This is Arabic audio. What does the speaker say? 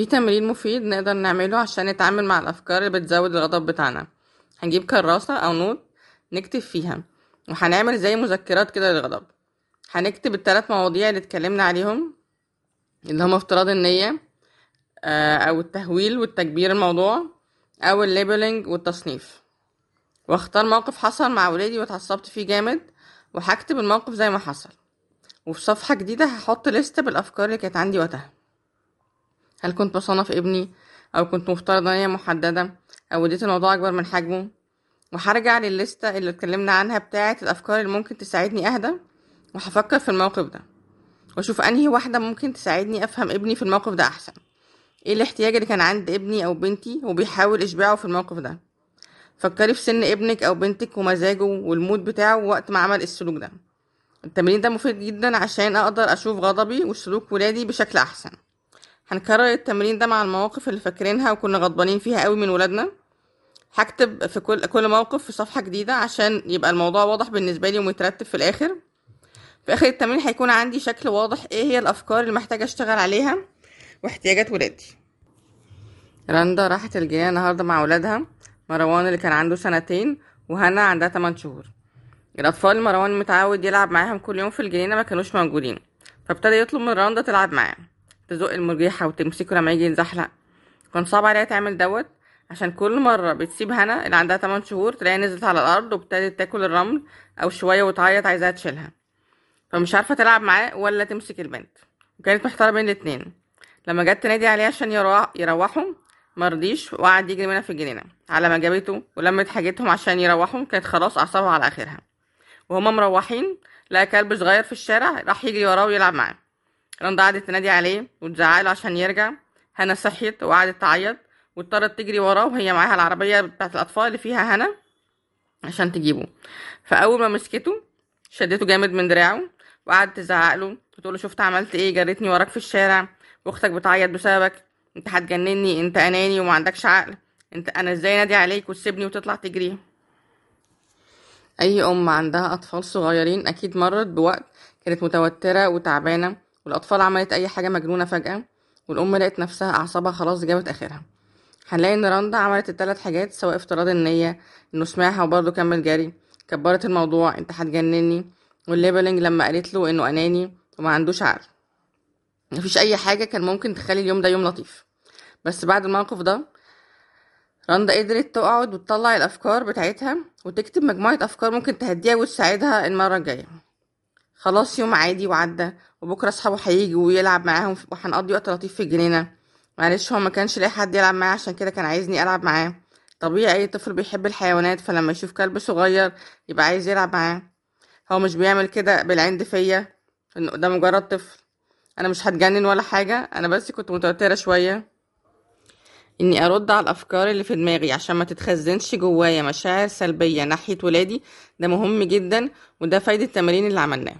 في تمرين مفيد نقدر نعمله عشان نتعامل مع الأفكار اللي بتزود الغضب بتاعنا. هنجيب كراسة أو note نكتب فيها وهنعمل زي مذكرات كده للغضب. هنكتب الثلاث مواضيع اللي اتكلمنا عليهم اللي هما افتراض النية آه، أو التهويل والتكبير الموضوع أو ال labeling والتصنيف. واختار موقف حصل مع ولادي واتعصبت فيه جامد وهكتب الموقف زي ما حصل. وفي صفحة جديدة هحط لستة بالأفكار اللي كانت عندي وقتها. هل كنت بصنف ابني أو كنت مفترض نية محددة؟ أو اديت الموضوع أكبر من حجمه. وهرجع للستة اللي اتكلمنا عنها بتاعة الأفكار اللي ممكن تساعدني أهدى وهفكر في الموقف ده. وأشوف أنهي واحدة ممكن تساعدني أفهم ابني في الموقف ده أحسن. إيه الاحتياج اللي كان عند ابني أو بنتي وبيحاول إشباعه في الموقف ده؟ فكري في سن ابنك أو بنتك ومزاجه والمود بتاعه وقت ما عمل السلوك ده. التمرين ده مفيد جدا عشان أقدر أشوف غضبي وسلوك ولادي بشكل أحسن. هنكرر التمرين ده مع المواقف اللي فاكرينها وكنا غضبانين فيها قوي من ولادنا. هكتب في كل كل موقف في صفحة جديدة عشان يبقى الموضوع واضح بالنسبة لي ومترتب في الآخر. في آخر التمرين هيكون عندي شكل واضح إيه هي الأفكار اللي محتاجة أشتغل عليها واحتياجات ولادي. رندا راحت الجنينة النهاردة مع ولادها. مروان اللي كان عنده سنتين وهنا عندها 8 شهور. الأطفال مروان متعود يلعب معاهم كل يوم في الجنينة ما كانوش موجودين فابتدى يطلب من رندا تلعب معاه. تزق المرجيحة وتمسكه لما يجي ينزحلق. كان صعب عليها تعمل دوت عشان كل مرة بتسيب هنا اللي عندها 8 شهور تلاقيها نزلت على الأرض وابتدت تاكل الرمل أو شوية وتعيط عايزاها تشيلها. فمش عارفة تلعب معاه ولا تمسك البنت. وكانت محتارة بين الاتنين. لما جت تنادي عليه عشان يروح يروحوا مرضيش وقعد يجري منها في الجنينة. على ما جابته ولمت حاجتهم عشان يروحوا كانت خلاص أعصابها على آخرها. وهما مروحين لقى كلب صغير في الشارع راح يجري وراه ويلعب معاه. رندا قعدت تنادي عليه وتزعله عشان يرجع. هنا صحيت وقعدت تعيط واضطرت تجري وراه وهي معاها العربية بتاعت الأطفال اللي فيها هنا عشان تجيبه. فأول ما مسكته شدته جامد من دراعه وقعدت تزعق له وتقول له شفت عملت إيه؟ جريتني وراك في الشارع واختك بتعيط بسببك. أنت هتجنني أنت أناني وما عندكش عقل. أنت أنا إزاي نادي عليك وتسيبني وتطلع تجري؟ أي أم عندها أطفال صغيرين أكيد مرت بوقت كانت متوترة وتعبانة والأطفال عملت أي حاجة مجنونة فجأة والأم لقت نفسها أعصابها خلاص جابت آخرها. هنلاقي إن رندا عملت الثلاث حاجات سواء افتراض النية إنه سمعها وبرضه كمل جري كبرت الموضوع أنت هتجنني. والليبلينج لما قالت له إنه أناني وما عندوش عقل. مفيش أي حاجة كان ممكن تخلي اليوم ده يوم لطيف. بس بعد الموقف ده رندا قدرت تقعد وتطلع الأفكار بتاعتها وتكتب مجموعة أفكار ممكن تهديها وتساعدها المرة الجاية. خلاص يوم عادي وعدى وبكرة أصحابه هيجوا ويلعب معاهم وهنقضي وقت لطيف في الجنينه معلش هو ما كانش لاقي حد يلعب معاه عشان كده كان عايزني ألعب معاه. طبيعي أي طفل بيحب الحيوانات فلما يشوف كلب صغير يبقى عايز يلعب معاه. هو مش بيعمل كده بالعند فيا انه ده مجرد طفل. أنا مش هتجنن ولا حاجة أنا بس كنت متوترة شوية. إني أرد على الأفكار اللي في دماغي عشان ما تتخزنش جوايا مشاعر سلبية ناحية ولادي ده مهم جدا وده فايدة التمارين اللي عملناه